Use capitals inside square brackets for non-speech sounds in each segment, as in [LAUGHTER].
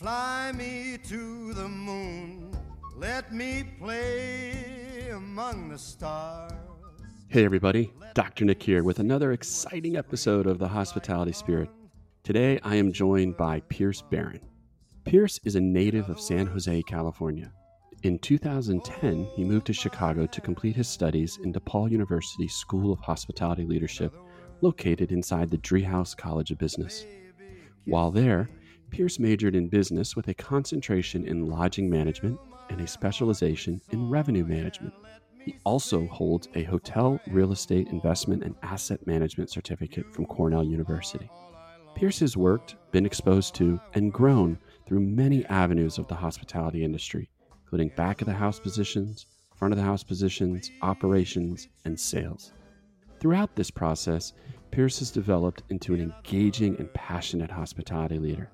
Fly me to the moon, let me play among the stars. Hey, everybody, Dr. Nick here with another exciting episode of The Hospitality Spirit. Today, I am joined by Pierce Baron. Pierce is a native of San Jose, California. In 2010, he moved to Chicago to complete his studies in DePaul University School of Hospitality Leadership, located inside the Driehaus College of Business. While there, Pierce majored in business with a concentration in lodging management and a specialization in revenue management. He also holds a hotel real estate investment and asset management certificate from Cornell University. Pierce has worked, been exposed to, and grown through many avenues of the hospitality industry, including back of the house positions, front of the house positions, operations, and sales. Throughout this process, Pierce has developed into an engaging and passionate hospitality leader.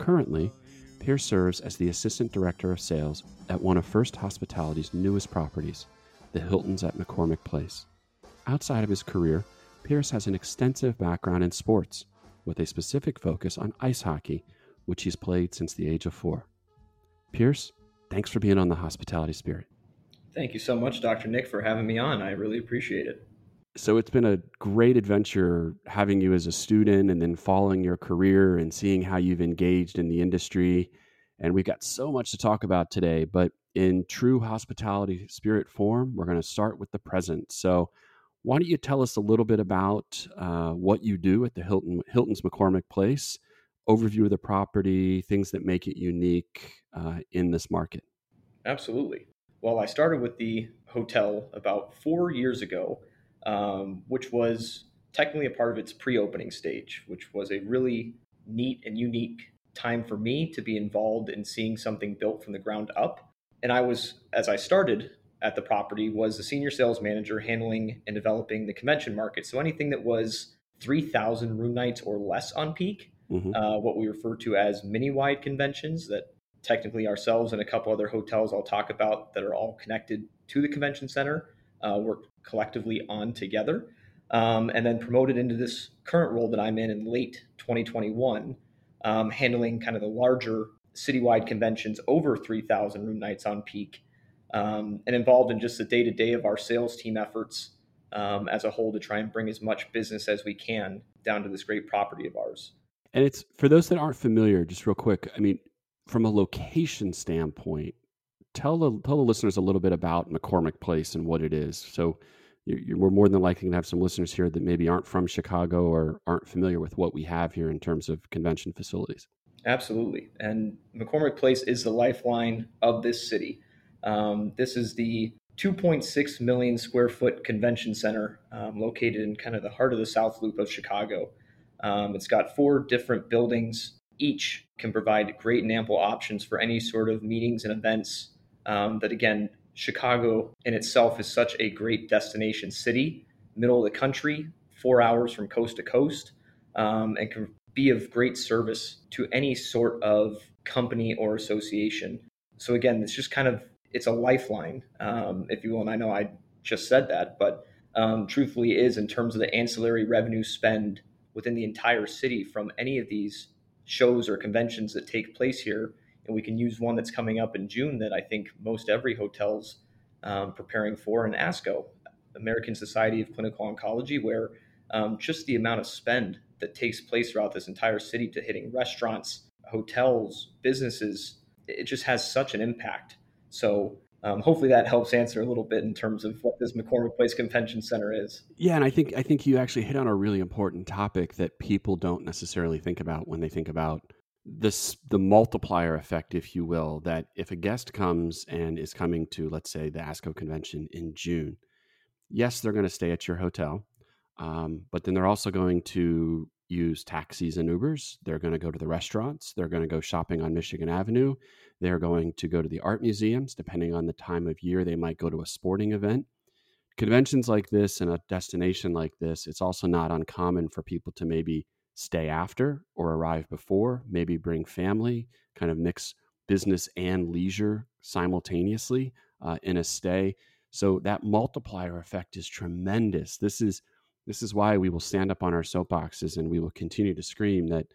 Currently, Pierce serves as the Assistant Director of Sales at one of First Hospitality's newest properties, the Hiltons at McCormick Place. Outside of his career, Pierce has an extensive background in sports, with a specific focus on ice hockey, which he's played since the age of four. Pierce, thanks for being on the Hospitality Spirit. Thank you so much, Dr. Nick, for having me on. I really appreciate it. So it's been a great adventure having you as a student and then following your career and seeing how you've engaged in the industry. And we've got so much to talk about today, but in true hospitality spirit form, we're going to start with the present. So, why don't you tell us a little bit about uh, what you do at the Hilton Hilton's McCormick Place, overview of the property, things that make it unique uh, in this market? Absolutely. Well, I started with the hotel about four years ago um, which was technically a part of its pre opening stage, which was a really neat and unique time for me to be involved in seeing something built from the ground up. And I was, as I started at the property, was a senior sales manager handling and developing the convention market. So anything that was 3,000 room nights or less on peak, mm-hmm. uh, what we refer to as mini wide conventions that technically ourselves and a couple other hotels I'll talk about that are all connected to the convention center uh, work collectively on together. Um, and then promoted into this current role that I'm in in late 2021, um, handling kind of the larger citywide conventions over 3,000 room nights on peak, um, and involved in just the day to day of our sales team efforts um, as a whole to try and bring as much business as we can down to this great property of ours. And it's for those that aren't familiar, just real quick. I mean, from a location standpoint, tell the tell the listeners a little bit about McCormick Place and what it is. So you're, we're more than likely going to have some listeners here that maybe aren't from Chicago or aren't familiar with what we have here in terms of convention facilities. Absolutely, and McCormick Place is the lifeline of this city. Um, this is the 2.6 million square foot convention center um, located in kind of the heart of the South Loop of Chicago. Um, it's got four different buildings. Each can provide great and ample options for any sort of meetings and events um, that again, Chicago in itself is such a great destination city, middle of the country, four hours from coast to coast, um, and can be of great service to any sort of company or association. So again, it's just kind of it's a lifeline, um, if you will. And I know I just said that, but um, truthfully is in terms of the ancillary revenue spend within the entire city from any of these shows or conventions that take place here and we can use one that's coming up in June that I think most every hotel's um, preparing for in ASCO, American Society of Clinical Oncology, where um, just the amount of spend that takes place throughout this entire city to hitting restaurants, hotels, businesses, it just has such an impact. So um, hopefully that helps answer a little bit in terms of what this McCormick Place Convention Center is. Yeah, and I think I think you actually hit on a really important topic that people don't necessarily think about when they think about this the multiplier effect, if you will, that if a guest comes and is coming to, let's say, the ASCO convention in June, yes, they're going to stay at your hotel, um, but then they're also going to use taxis and Ubers. They're going to go to the restaurants. They're going to go shopping on Michigan Avenue. They're going to go to the art museums. Depending on the time of year, they might go to a sporting event. Conventions like this and a destination like this, it's also not uncommon for people to maybe stay after or arrive before, maybe bring family, kind of mix business and leisure simultaneously uh, in a stay. So that multiplier effect is tremendous. This is this is why we will stand up on our soapboxes and we will continue to scream that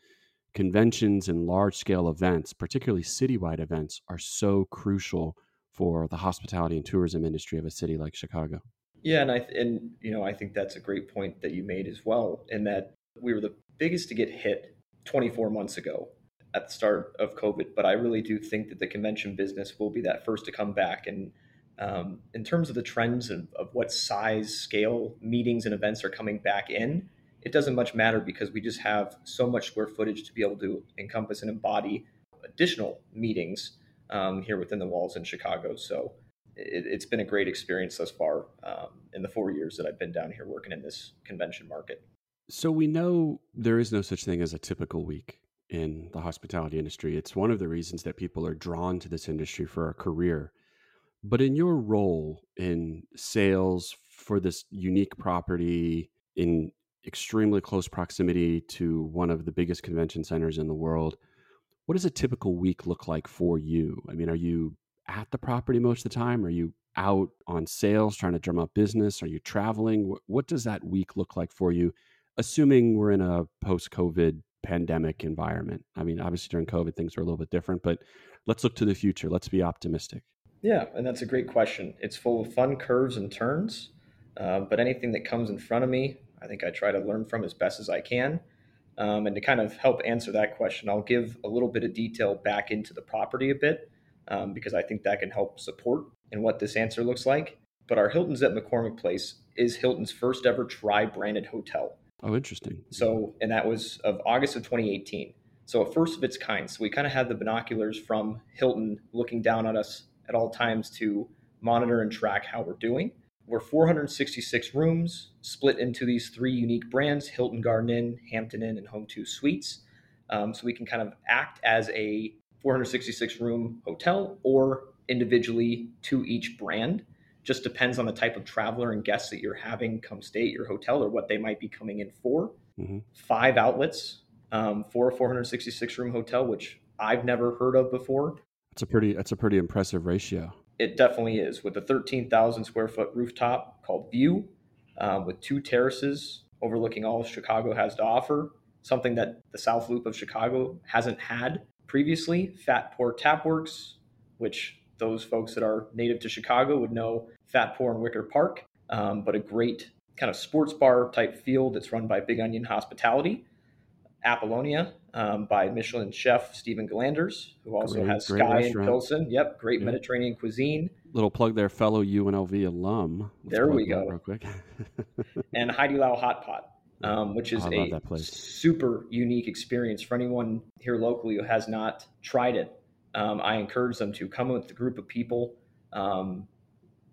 conventions and large scale events, particularly citywide events, are so crucial for the hospitality and tourism industry of a city like Chicago. Yeah, and I and you know I think that's a great point that you made as well, in that we were the biggest to get hit 24 months ago at the start of COVID, but I really do think that the convention business will be that first to come back. And um, in terms of the trends of, of what size, scale meetings and events are coming back in, it doesn't much matter because we just have so much square footage to be able to encompass and embody additional meetings um, here within the walls in Chicago. So it, has been a great experience thus far um, in the four years that I've been down here working in this convention market. So we know there is no such thing as a typical week in the hospitality industry. It's one of the reasons that people are drawn to this industry for a career. But in your role in sales for this unique property in extremely close proximity to one of the biggest convention centers in the world, what does a typical week look like for you? I mean, are you at the property most of the time? Are you out on sales trying to drum up business? Are you traveling? What does that week look like for you, assuming we're in a post COVID pandemic environment? I mean, obviously during COVID, things are a little bit different, but let's look to the future. Let's be optimistic. Yeah, and that's a great question. It's full of fun curves and turns, uh, but anything that comes in front of me, I think I try to learn from as best as I can. Um, and to kind of help answer that question, I'll give a little bit of detail back into the property a bit um, because I think that can help support and what this answer looks like. But our Hilton's at McCormick Place is Hilton's first ever tri branded hotel. Oh, interesting. So, and that was of August of 2018. So, a first of its kind. So, we kind of had the binoculars from Hilton looking down on us at all times to monitor and track how we're doing. We're 466 rooms split into these three unique brands Hilton Garden Inn, Hampton Inn, and Home2 Suites. Um, so we can kind of act as a 466 room hotel or individually to each brand. Just depends on the type of traveler and guests that you're having come stay at your hotel or what they might be coming in for. Mm-hmm. Five outlets um, for a 466 room hotel, which I've never heard of before. It's a pretty that's a pretty impressive ratio. It definitely is with a 13,000 square foot rooftop called View, um, with two terraces overlooking all Chicago has to offer. Something that the South Loop of Chicago hasn't had previously. Fat Pour Tapworks, which those folks that are native to Chicago would know Fat Pour in Wicker Park, um, but a great kind of sports bar type field that's run by Big Onion Hospitality. Apolonia um, by Michelin chef Stephen Gillanders, who also great, has Sky in Pilsen. Yep, great yep. Mediterranean cuisine. Little plug there, fellow UNLV alum. Let's there we go. Real quick. [LAUGHS] and Haidilao Hot Pot, um, which is a super unique experience for anyone here locally who has not tried it. Um, I encourage them to come with a group of people.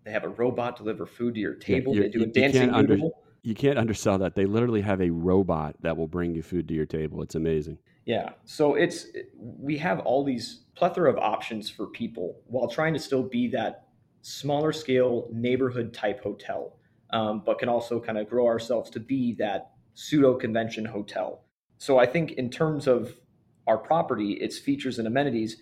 They have a robot deliver food to your table. Yeah, they do a dancing noodle you can't undersell that. They literally have a robot that will bring you food to your table. It's amazing. Yeah. So it's we have all these plethora of options for people while trying to still be that smaller scale neighborhood type hotel, um, but can also kind of grow ourselves to be that pseudo convention hotel. So I think in terms of our property, its features and amenities,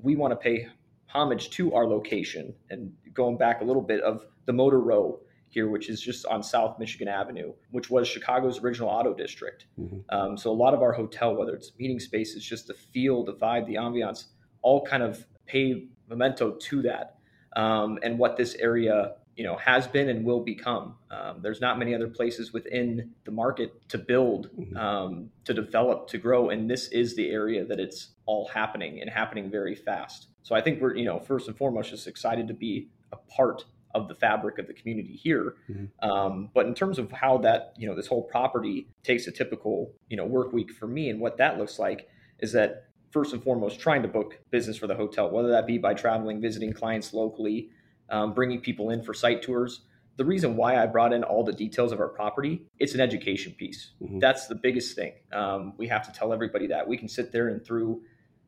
we want to pay homage to our location and going back a little bit of the motor row here, which is just on South Michigan Avenue, which was Chicago's original auto district. Mm-hmm. Um, so a lot of our hotel, whether it's meeting spaces, just the feel, the vibe, the ambiance, all kind of pay memento to that um, and what this area you know has been and will become. Um, there's not many other places within the market to build, mm-hmm. um, to develop, to grow, and this is the area that it's all happening and happening very fast. So I think we're you know first and foremost just excited to be a part of the fabric of the community here. Mm-hmm. Um, but in terms of how that, you know, this whole property takes a typical, you know, work week for me and what that looks like is that first and foremost, trying to book business for the hotel, whether that be by traveling, visiting clients locally, um, bringing people in for site tours. The reason why I brought in all the details of our property, it's an education piece. Mm-hmm. That's the biggest thing. Um, we have to tell everybody that we can sit there and through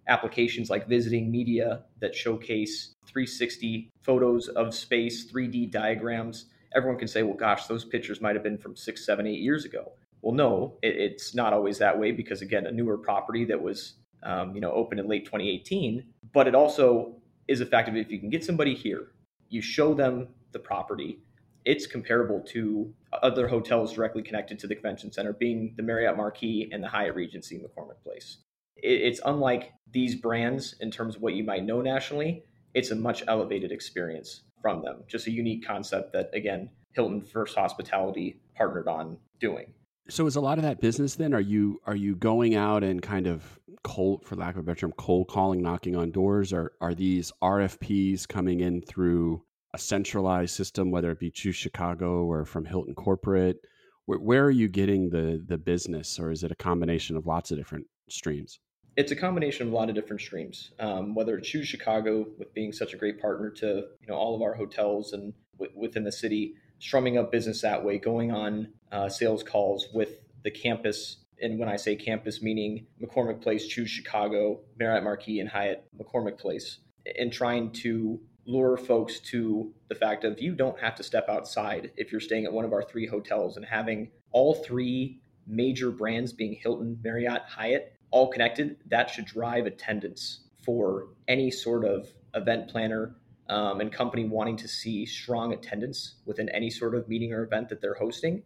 applications like visiting media that showcase 360 photos of space, 3D diagrams. Everyone can say, well, gosh, those pictures might have been from six, seven, eight years ago. Well, no, it, it's not always that way because, again, a newer property that was um, you know, opened in late 2018. But it also is effective if you can get somebody here, you show them the property. It's comparable to other hotels directly connected to the convention center, being the Marriott Marquis and the Hyatt Regency McCormick Place. it's unlike these brands in terms of what you might know nationally. It's a much elevated experience from them. Just a unique concept that, again, Hilton First Hospitality partnered on doing. So is a lot of that business then? Are you are you going out and kind of cold, for lack of a better term, cold calling, knocking on doors? Or are these RFPs coming in through a centralized system, whether it be Choose Chicago or from Hilton Corporate? Where, where are you getting the the business, or is it a combination of lots of different streams? It's a combination of a lot of different streams. Um, whether it's Choose Chicago, with being such a great partner to you know all of our hotels and w- within the city, strumming up business that way, going on uh, sales calls with the campus. And when I say campus, meaning McCormick Place, Choose Chicago, Marriott Marquis, and Hyatt McCormick Place, and trying to lure folks to the fact of you don't have to step outside if you're staying at one of our three hotels and having all three major brands being Hilton, Marriott, Hyatt all connected, that should drive attendance for any sort of event planner um, and company wanting to see strong attendance within any sort of meeting or event that they're hosting,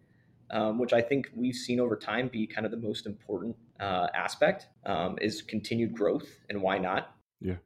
um, which I think we've seen over time be kind of the most important uh, aspect um, is continued growth and why not. Yeah.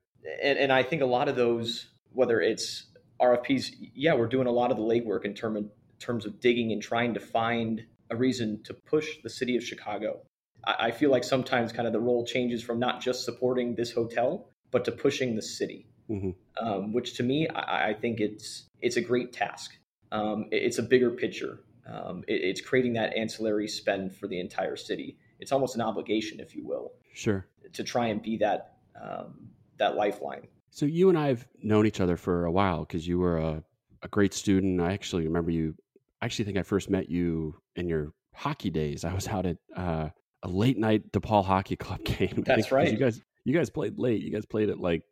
And, and I think a lot of those, whether it's RFPs, yeah, we're doing a lot of the legwork in term of, terms of digging and trying to find a reason to push the city of Chicago. I, I feel like sometimes kind of the role changes from not just supporting this hotel, but to pushing the city mm-hmm. um, which to me, I, I, think it's it's a great task. Um, it, it's a bigger picture. Um, it, it's creating that ancillary spend for the entire city. It's almost an obligation, if you will, sure, to try and be that um, that lifeline. So you and I have known each other for a while because you were a, a great student. I actually remember you. I actually think I first met you in your hockey days. I was out at uh, a late night DePaul Hockey Club [LAUGHS] game. That's [LAUGHS] right. You guys, you guys played late. You guys played at like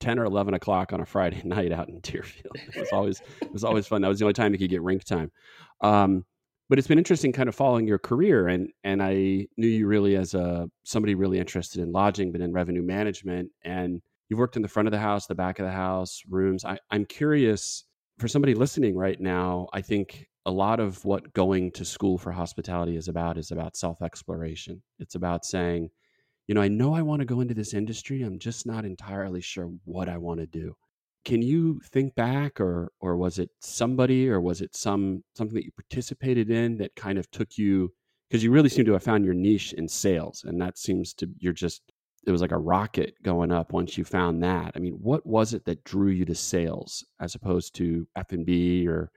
10 or 11 o'clock on a Friday [LAUGHS] night out in Deerfield. It was always, it was always fun. That was the only time you could get rink time. Um, but it's been interesting kind of following your career and, and I knew you really as a, somebody really interested in lodging, but in revenue management. And you've worked in the front of the house, the back of the house, rooms. I, I'm curious for somebody listening right now, I think a lot of what going to school for hospitality is about is about self exploration. It's about saying, you know, I know I want to go into this industry. I'm just not entirely sure what I want to do. Can you think back or or was it somebody or was it some something that you participated in that kind of took you because you really seem to have found your niche in sales and that seems to you're just it was like a rocket going up once you found that. I mean, what was it that drew you to sales as opposed to F&B or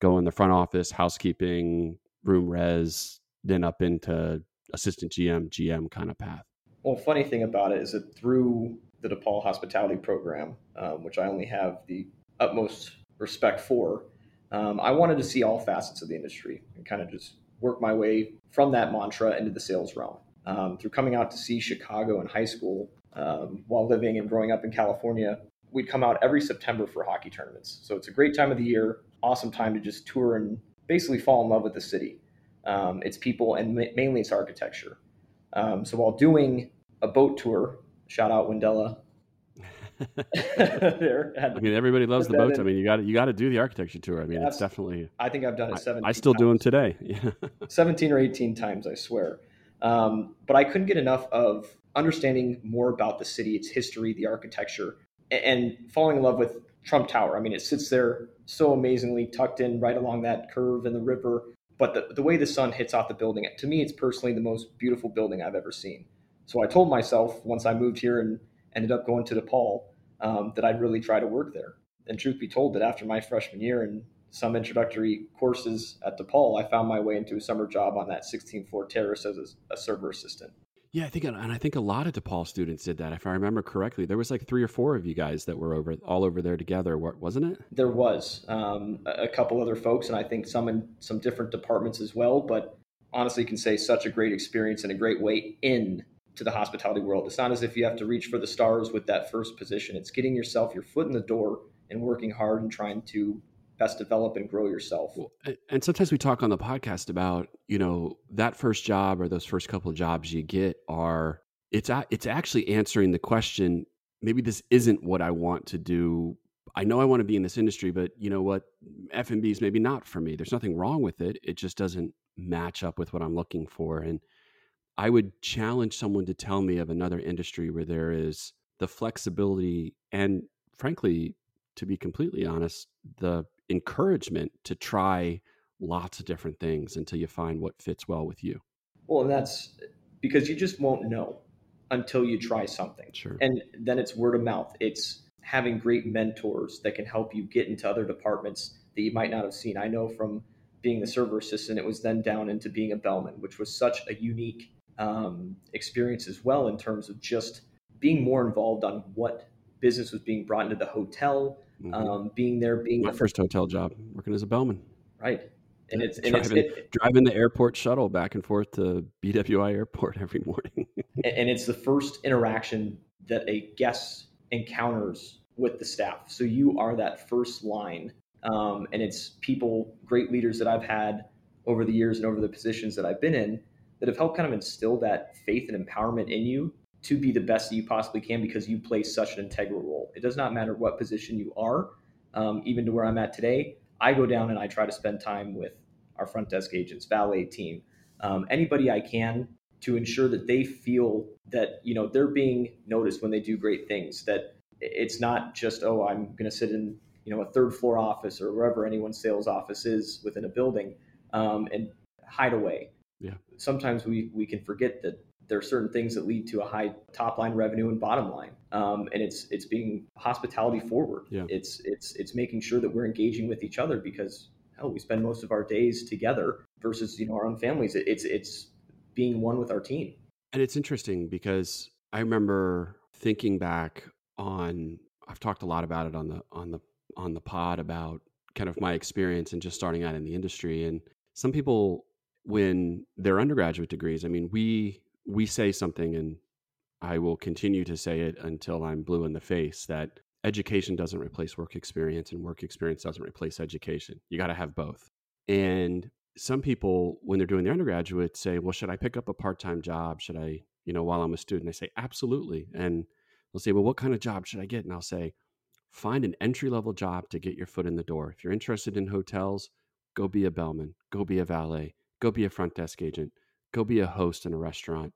go in the front office, housekeeping, room res, then up into assistant GM, GM kind of path? Well, funny thing about it is that through the DePaul Hospitality Program, um, which I only have the utmost respect for, um, I wanted to see all facets of the industry and kind of just work my way from that mantra into the sales realm. Um, through coming out to see Chicago in high school, um, while living and growing up in California, we'd come out every September for hockey tournaments. So it's a great time of the year, awesome time to just tour and basically fall in love with the city. Um, its people and ma- mainly its architecture. Um, so while doing a boat tour. Shout out Wendella. [LAUGHS] there, I mean, everybody loves the boats. I mean, you got you got to do the architecture tour. I mean, it's definitely. I think I've done it seven. I, I, still times. do them today. Yeah. [LAUGHS] Seventeen or eighteen times, I swear. Um, but I couldn't get enough of understanding more about the city, its history, the architecture, and, and falling in love with Trump Tower. I mean, it sits there so amazingly tucked in right along that curve in the river. But the, the way the sun hits off the building, to me, it's personally the most beautiful building I've ever seen. So I told myself once I moved here and ended up going to DePaul um, that I'd really try to work there. And truth be told, that after my freshman year and some introductory courses at DePaul, I found my way into a summer job on that 16th floor terrace as a, a server assistant. Yeah, I think, and I think a lot of DePaul students did that. If I remember correctly, there was like three or four of you guys that were over all over there together, wasn't it? There was um, a couple other folks, and I think some in some different departments as well. But honestly, can say such a great experience and a great way in to the hospitality world. It's not as if you have to reach for the stars with that first position. It's getting yourself your foot in the door and working hard and trying to best develop and grow yourself. And sometimes we talk on the podcast about, you know, that first job or those first couple of jobs you get are it's it's actually answering the question, maybe this isn't what I want to do. I know I want to be in this industry, but you know what? F&B is maybe not for me. There's nothing wrong with it. It just doesn't match up with what I'm looking for and I would challenge someone to tell me of another industry where there is the flexibility and, frankly, to be completely honest, the encouragement to try lots of different things until you find what fits well with you. Well, and that's because you just won't know until you try something. Sure. And then it's word of mouth. It's having great mentors that can help you get into other departments that you might not have seen. I know from being the server assistant, it was then down into being a bellman, which was such a unique um, experience as well in terms of just being more involved on what business was being brought into the hotel, mm-hmm. um, being there, being my the, first hotel job, working as a bellman. Right. And it's, and driving, it's it, driving the airport shuttle back and forth to BWI airport [LAUGHS] every morning. and it's the first interaction that a guest encounters with the staff. So you are that first line. Um, and it's people, great leaders that I've had over the years and over the positions that I've been in that have helped kind of instill that faith and empowerment in you to be the best that you possibly can because you play such an integral role. It does not matter what position you are, um, even to where I'm at today. I go down and I try to spend time with our front desk agents, valet team, um, anybody I can to ensure that they feel that you know they're being noticed when they do great things. That it's not just oh I'm going to sit in you know a third floor office or wherever anyone's sales office is within a building um, and hide away. Yeah. Sometimes we we can forget that there are certain things that lead to a high top line revenue and bottom line. Um, and it's it's being hospitality forward. Yeah. it's it's it's making sure that we're engaging with each other because hell we spend most of our days together versus you know our own families. It's it's being one with our team. And it's interesting because i remember thinking back on i've talked a lot about it on the on the on the pod about kind of my experience and just starting out in the industry. And some people when their undergraduate degrees i mean we we say something and I will continue to say it until I'm blue in the face that education doesn't replace work experience and work experience doesn't replace education. You got to have both. And some people, when they're doing their undergraduate, say, well, should I pick up a part time job? Should I, you know, while I'm a student? I say, absolutely. And they'll say, well, what kind of job should I get? And I'll say, find an entry level job to get your foot in the door. If you're interested in hotels, go be a bellman, go be a valet, go be a front desk agent go be a host in a restaurant.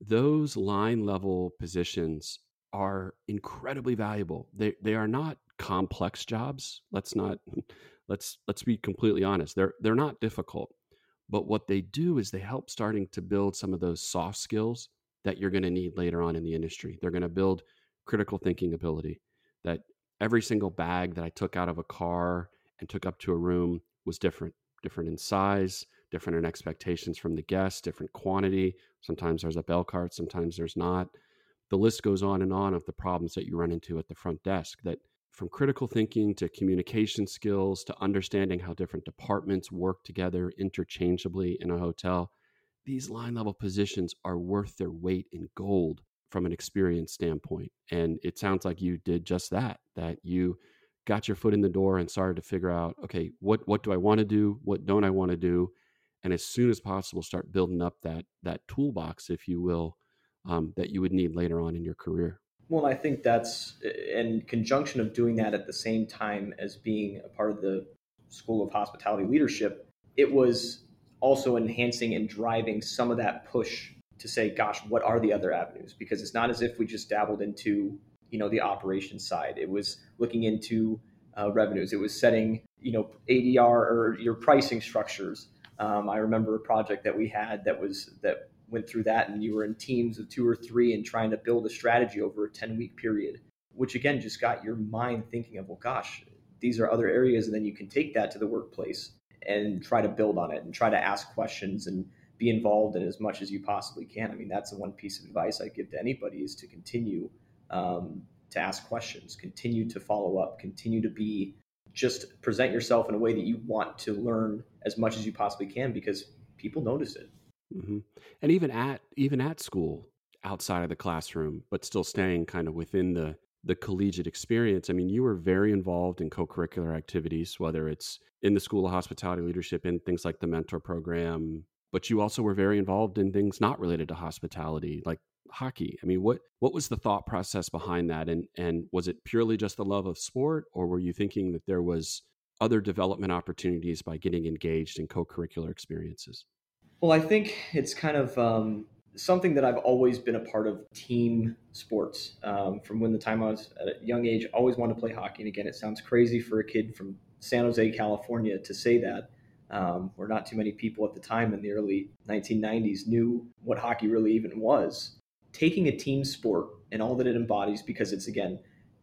Those line level positions are incredibly valuable. They they are not complex jobs. Let's not [LAUGHS] let's let's be completely honest. They're they're not difficult. But what they do is they help starting to build some of those soft skills that you're going to need later on in the industry. They're going to build critical thinking ability that every single bag that I took out of a car and took up to a room was different, different in size, different in expectations from the guests, different quantity. Sometimes there's a bell cart, sometimes there's not. The list goes on and on of the problems that you run into at the front desk that from critical thinking to communication skills to understanding how different departments work together interchangeably in a hotel, these line level positions are worth their weight in gold from an experience standpoint. And it sounds like you did just that, that you got your foot in the door and started to figure out, okay, what, what do I want to do? What don't I want to do? And as soon as possible start building up that that toolbox if you will um, that you would need later on in your career. Well i think that's in conjunction of doing that at the same time as being a part of the school of hospitality leadership it was also enhancing and driving some of that push to say gosh what are the other avenues? Because it's not as if we just dabbled into you know the operations side. It was looking into uh, revenues. It was setting you know adr or your pricing structures um, I remember a project that we had that was that went through that, and you were in teams of two or three and trying to build a strategy over a ten week period, which again just got your mind thinking of, well, gosh, these are other areas, and then you can take that to the workplace and try to build on it and try to ask questions and be involved in as much as you possibly can. I mean, that's the one piece of advice I give to anybody is to continue um, to ask questions, continue to follow up, continue to be just present yourself in a way that you want to learn as much as you possibly can because people notice it. Mm-hmm. And even at even at school, outside of the classroom, but still staying kind of within the the collegiate experience. I mean, you were very involved in co-curricular activities, whether it's in the School of Hospitality Leadership in things like the mentor program, but you also were very involved in things not related to hospitality, like hockey. I mean, what what was the thought process behind that, and and was it purely just the love of sport, or were you thinking that there was other development opportunities by getting engaged in co-curricular experiences? Well, I think it's kind of um, something that I've always been a part of team sports um, from when the time I was at a young age. Always wanted to play hockey. And again, it sounds crazy for a kid from San Jose, California, to say that. Um, where not too many people at the time in the early 1990s knew what hockey really even was. Taking a team sport and all that it embodies, because it's again,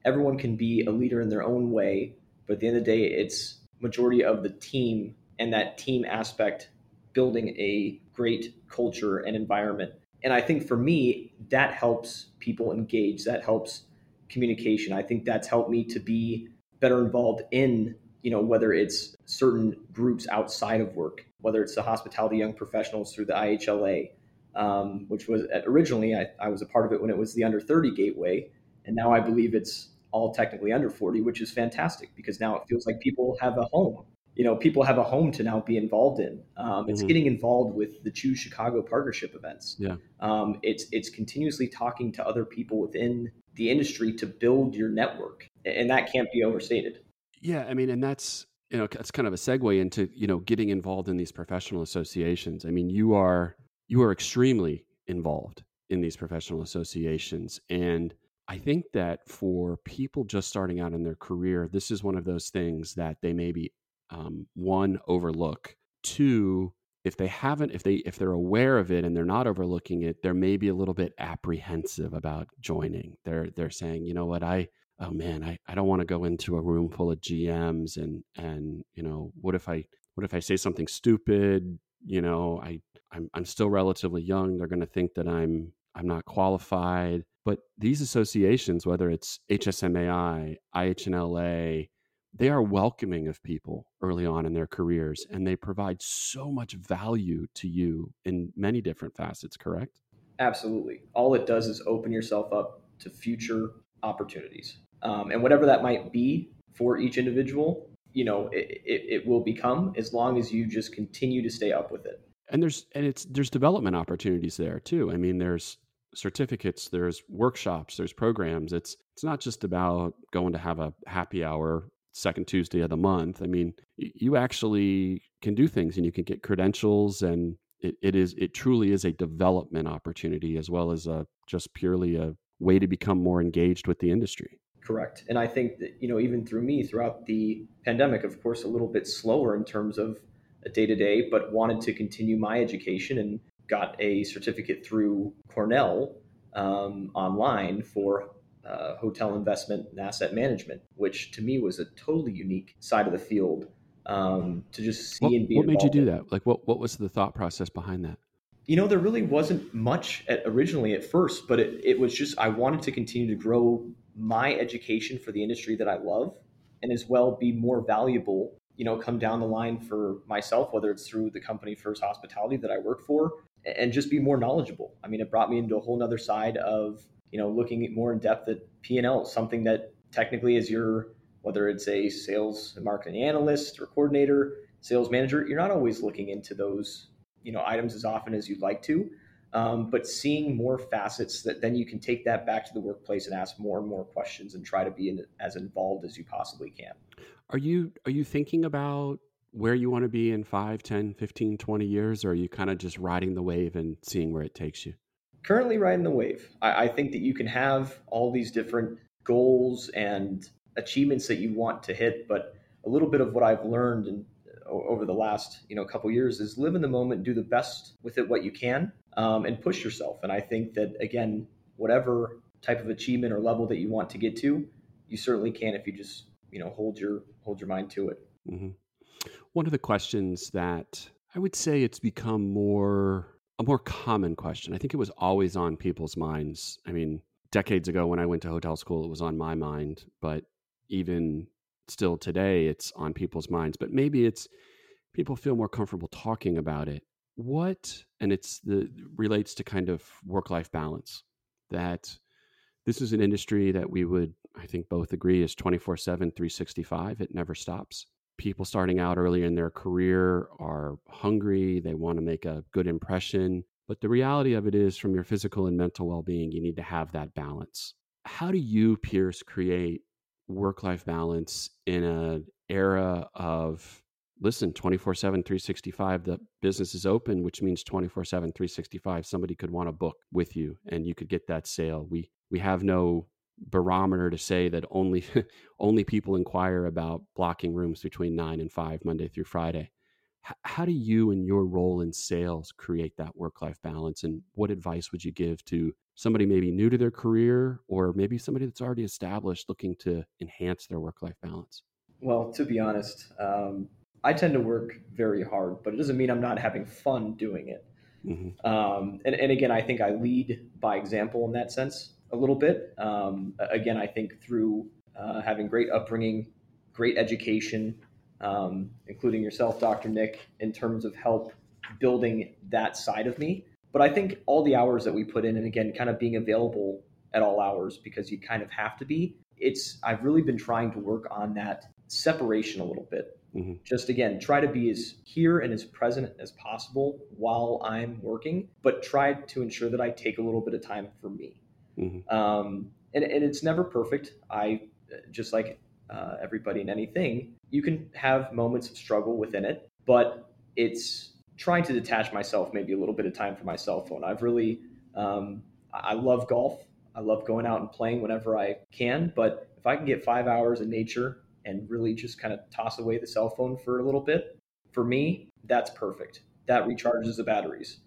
everyone can be a leader in their own way, but at the end of the day, it's majority of the team and that team aspect building a great culture and environment and I think for me, that helps people engage. That helps communication. I think that's helped me to be better involved in, you know, whether it's certain groups outside of work, whether it's the hospitality young professionals through the IHLA, um, which was originally I, I was a part of it when it was the under 30 gateway. And now I believe it's all technically under 40, which is fantastic because now it feels like people have a home you know people have a home to now be involved in. Um, it's mm-hmm. getting involved with the Choose Chicago partnership events. Yeah, um, it's it's continuously talking to other people within the industry to build your network, and that can't be overstated. Yeah, I mean, and that's you know it's kind of a segue into you know getting involved in these professional associations. I mean, you are you are extremely involved in these professional associations and I think that for people just starting out in their career, this is one of those things that they maybe um, one overlook two if they haven't if they if they're aware of it and they're not overlooking it they're maybe a little bit apprehensive about joining. They're they're saying you know what? I oh man i, I don't want to go into a room full of gms and and you know what if i what if i say something stupid? You know i i'm, I'm still relatively young they're going to think that i'm i'm not qualified but these associations whether it's hsmai ihnla they are welcoming of people early on in their careers and they provide so much value to you in many different facets correct? Absolutely. All it does is open yourself up to future opportunities. Um, and whatever that might be for each individual you know it, it, it will become as long as you just continue to stay up with it and there's and it's there's development opportunities there too i mean there's certificates there's workshops there's programs it's it's not just about going to have a happy hour second Tuesday of the month. I mean, you actually can do things and you can get credentials and it, it is it truly is a development opportunity as well as a just purely a way to become more engaged with the industry. Correct. And I think that, you know, even through me throughout the pandemic, of course, a little bit slower in terms of day to day, but wanted to continue my education and got a certificate through Cornell um, online for uh, hotel investment and asset management, which to me was a totally unique side of the field um, to just see what, and be. What made you do in. that? Like, what what was the thought process behind that? You know, there really wasn't much at, originally at first, but it, it was just I wanted to continue to grow my education for the industry that I love, and as well be more valuable. You know, come down the line for myself, whether it's through the company First Hospitality that I work for, and just be more knowledgeable. I mean, it brought me into a whole nother side of you know, looking more in depth at P&L, something that technically is your, whether it's a sales and marketing analyst or coordinator, sales manager, you're not always looking into those, you know, items as often as you'd like to. Um, but seeing more facets that then you can take that back to the workplace and ask more and more questions and try to be in, as involved as you possibly can. Are you are you thinking about where you want to be in 5, 10, 15, 20 years or are you kind of just riding the wave and seeing where it takes you? currently riding the wave. I, I think that you can have all these different goals and achievements that you want to hit, but a little bit of what I've learned and over the last you know couple years is live in the moment, do the best with it what you can, um, and push yourself. And I think that again, whatever type of achievement or level that you want to get to, you certainly can if you just you know hold your hold your mind to it. Mm-hmm. One of the questions that I would say it's become more a more common question. I think it was always on people's minds. I mean, decades ago when I went to hotel school, it was on my mind, but even still today, it's on people's minds. But maybe it's people feel more comfortable talking about it. What, and it's the relates to kind of work life balance that this is an industry that we would, I think, both agree is 24 7, 365. It never stops people starting out early in their career are hungry, they want to make a good impression. But the reality of it is, from your physical and mental well being, you need to have that balance. How do you, Pierce, create work life balance in an era of listen 24 7 365 the business is open which means 24 7 365 somebody could want to book with you and you could get that sale we we have no barometer to say that only [LAUGHS] only people inquire about blocking rooms between 9 and 5 monday through friday H- how do you and your role in sales create that work life balance and what advice would you give to somebody maybe new to their career or maybe somebody that's already established looking to enhance their work life balance well to be honest um, I tend to work very hard, but it doesn't mean I'm not having fun doing it. Mm-hmm. Um, and, and again, I think I lead by example in that sense a little bit. Um, again, I think through uh, having great upbringing, great education, um, including yourself, Dr. Nick, in terms of help building that side of me. But I think all the hours that we put in, and again, kind of being available at all hours because you kind of have to be. It's I've really been trying to work on that separation a little bit Mm-hmm. Just again, try to be as here and as present as possible while I'm working, but try to ensure that I take a little bit of time for me. Mm-hmm. Um, and, and it's never perfect. I just like uh, everybody in anything, you can have moments of struggle within it, but it's trying to detach myself maybe a little bit of time for my cell phone. I've really, um, I love golf. I love going out and playing whenever I can, but if I can get five hours in nature and really just kind of toss away the cell phone for a little bit, for me, that's perfect. That recharges the batteries.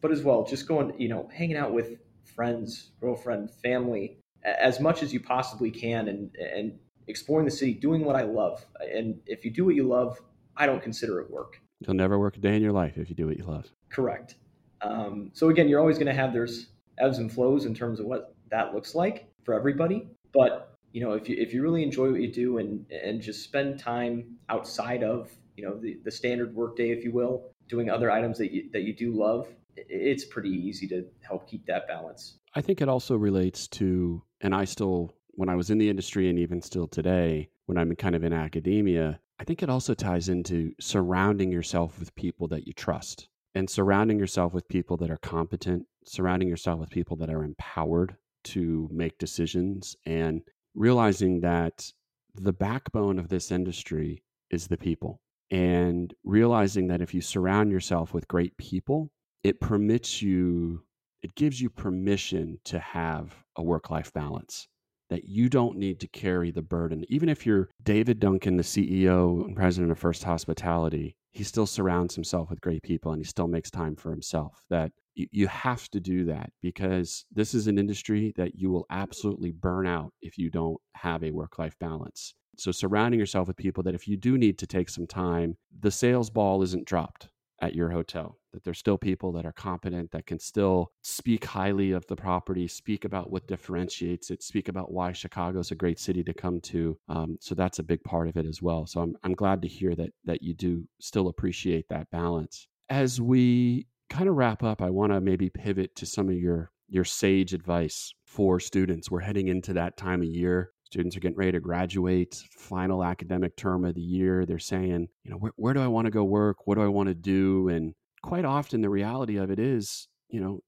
But as well, just going, you know, hanging out with friends, girlfriend, family, as much as you possibly can and and exploring the city, doing what I love. And if you do what you love, I don't consider it work. You'll never work a day in your life if you do what you love. Correct. Um, so again, you're always going to have there's ebbs and flows in terms of what that looks like for everybody. But you know, if you if you really enjoy what you do and and just spend time outside of you know the, the standard workday, if you will, doing other items that you that you do love, it's pretty easy to help keep that balance. I think it also relates to, and I still, when I was in the industry and even still today, when I'm kind of in academia, I think it also ties into surrounding yourself with people that you trust and surrounding yourself with people that are competent, surrounding yourself with people that are empowered to make decisions and realizing that the backbone of this industry is the people and realizing that if you surround yourself with great people, it permits you, it gives you permission to have a work life balance. That you don't need to carry the burden. Even if you're David Duncan, the CEO and president of First Hospitality, he still surrounds himself with great people and he still makes time for himself. That you, have to do that because this is an industry that you will absolutely burn out if you don't have a work life balance. So, surrounding yourself with people that if you do need to take some time, the sales ball isn't dropped at your hotel, that there's still people that are competent, that can still speak highly of the property, speak about what differentiates it, speak about why Chicago's a great city to come to. Um, so that's a big part of it as well. So I'm, I'm glad to hear that that you do still appreciate that balance. As we kind of wrap up, I want to maybe pivot to some of your your sage advice for students. We're heading into that time of year. Students are getting ready to graduate, final academic term of the year. They're saying, you know, where, where do I want to go work? What do I want to do? And quite often, the reality of it is, you know,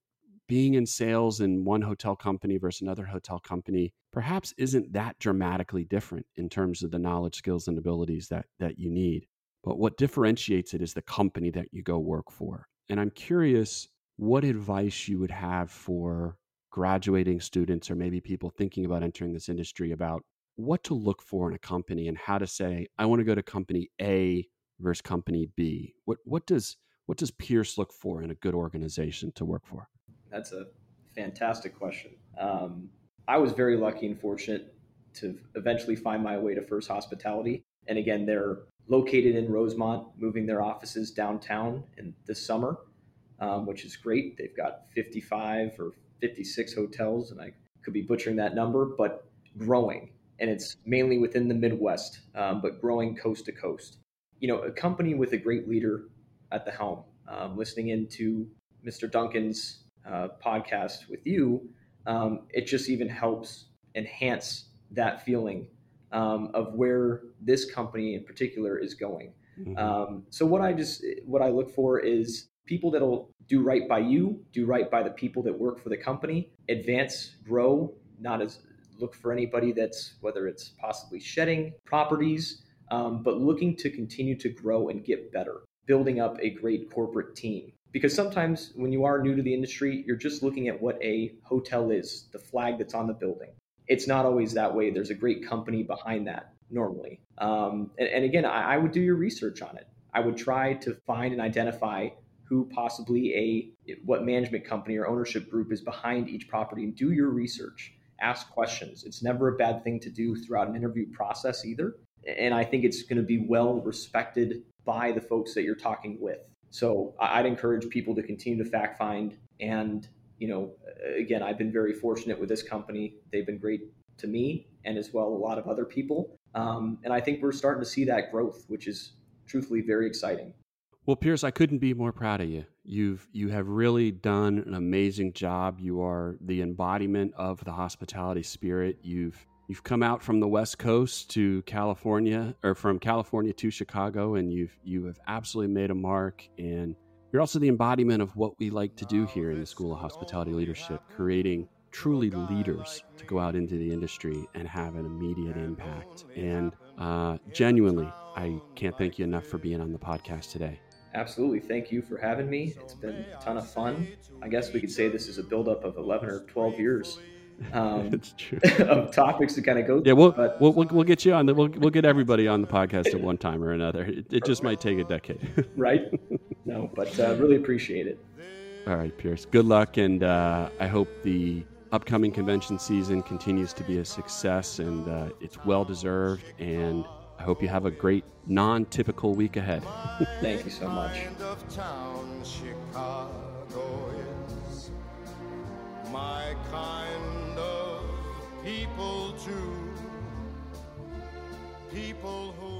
being in sales in one hotel company versus another hotel company perhaps isn't that dramatically different in terms of the knowledge, skills, and abilities that that you need. But what differentiates it is the company that you go work for. And I'm curious what advice you would have for graduating students or maybe people thinking about entering this industry about what to look for in a company and how to say, I want to go to company A versus company B. What what does what does Pierce look for in a good organization to work for? That's a fantastic question. Um, I was very lucky and fortunate to eventually find my way to First Hospitality. And again, they're located in Rosemont, moving their offices downtown in this summer, um, which is great. They've got 55 or 56 hotels, and I could be butchering that number, but growing. And it's mainly within the Midwest, um, but growing coast to coast. You know, a company with a great leader at the helm. Um, listening into Mr. Duncan's uh, podcast with you, um, it just even helps enhance that feeling um, of where this company in particular is going. Mm-hmm. Um, so what I just what I look for is people that'll do right by you, do right by the people that work for the company, advance, grow, not as look for anybody that's whether it's possibly shedding properties um, but looking to continue to grow and get better, building up a great corporate team. Because sometimes when you are new to the industry, you're just looking at what a hotel is, the flag that's on the building. It's not always that way. There's a great company behind that normally. Um, and, and, again, I, I would do your research on it. I would try to find and identify who possibly a what management company or ownership group is behind each property and do your research ask questions it's never a bad thing to do throughout an interview process either and i think it's going to be well respected by the folks that you're talking with so i'd encourage people to continue to fact find and you know again i've been very fortunate with this company they've been great to me and as well a lot of other people um, and i think we're starting to see that growth which is truthfully very exciting well, Pierce, I couldn't be more proud of you. You've you have really done an amazing job. You are the embodiment of the hospitality spirit. You've you've come out from the West Coast to California, or from California to Chicago, and you've you have absolutely made a mark. And you're also the embodiment of what we like to do here in the School of Hospitality Leadership, creating truly leaders to go out into the industry and have an immediate impact. And uh, genuinely, I can't thank you enough for being on the podcast today. Absolutely. Thank you for having me. It's been a ton of fun. I guess we could say this is a buildup of 11 or 12 years um, [LAUGHS] it's true. [LAUGHS] of topics to kind of go through. Yeah, we'll, but, we'll, we'll, we'll, get you on. The, we'll, we'll get everybody on the podcast at one time or another. It, it just might take a decade. [LAUGHS] right? No, but uh, really appreciate it. All right, Pierce. Good luck. And uh, I hope the upcoming convention season continues to be a success and uh, it's well deserved. And I hope you have a great non typical week ahead. Thank you so much. my kind of people too. People who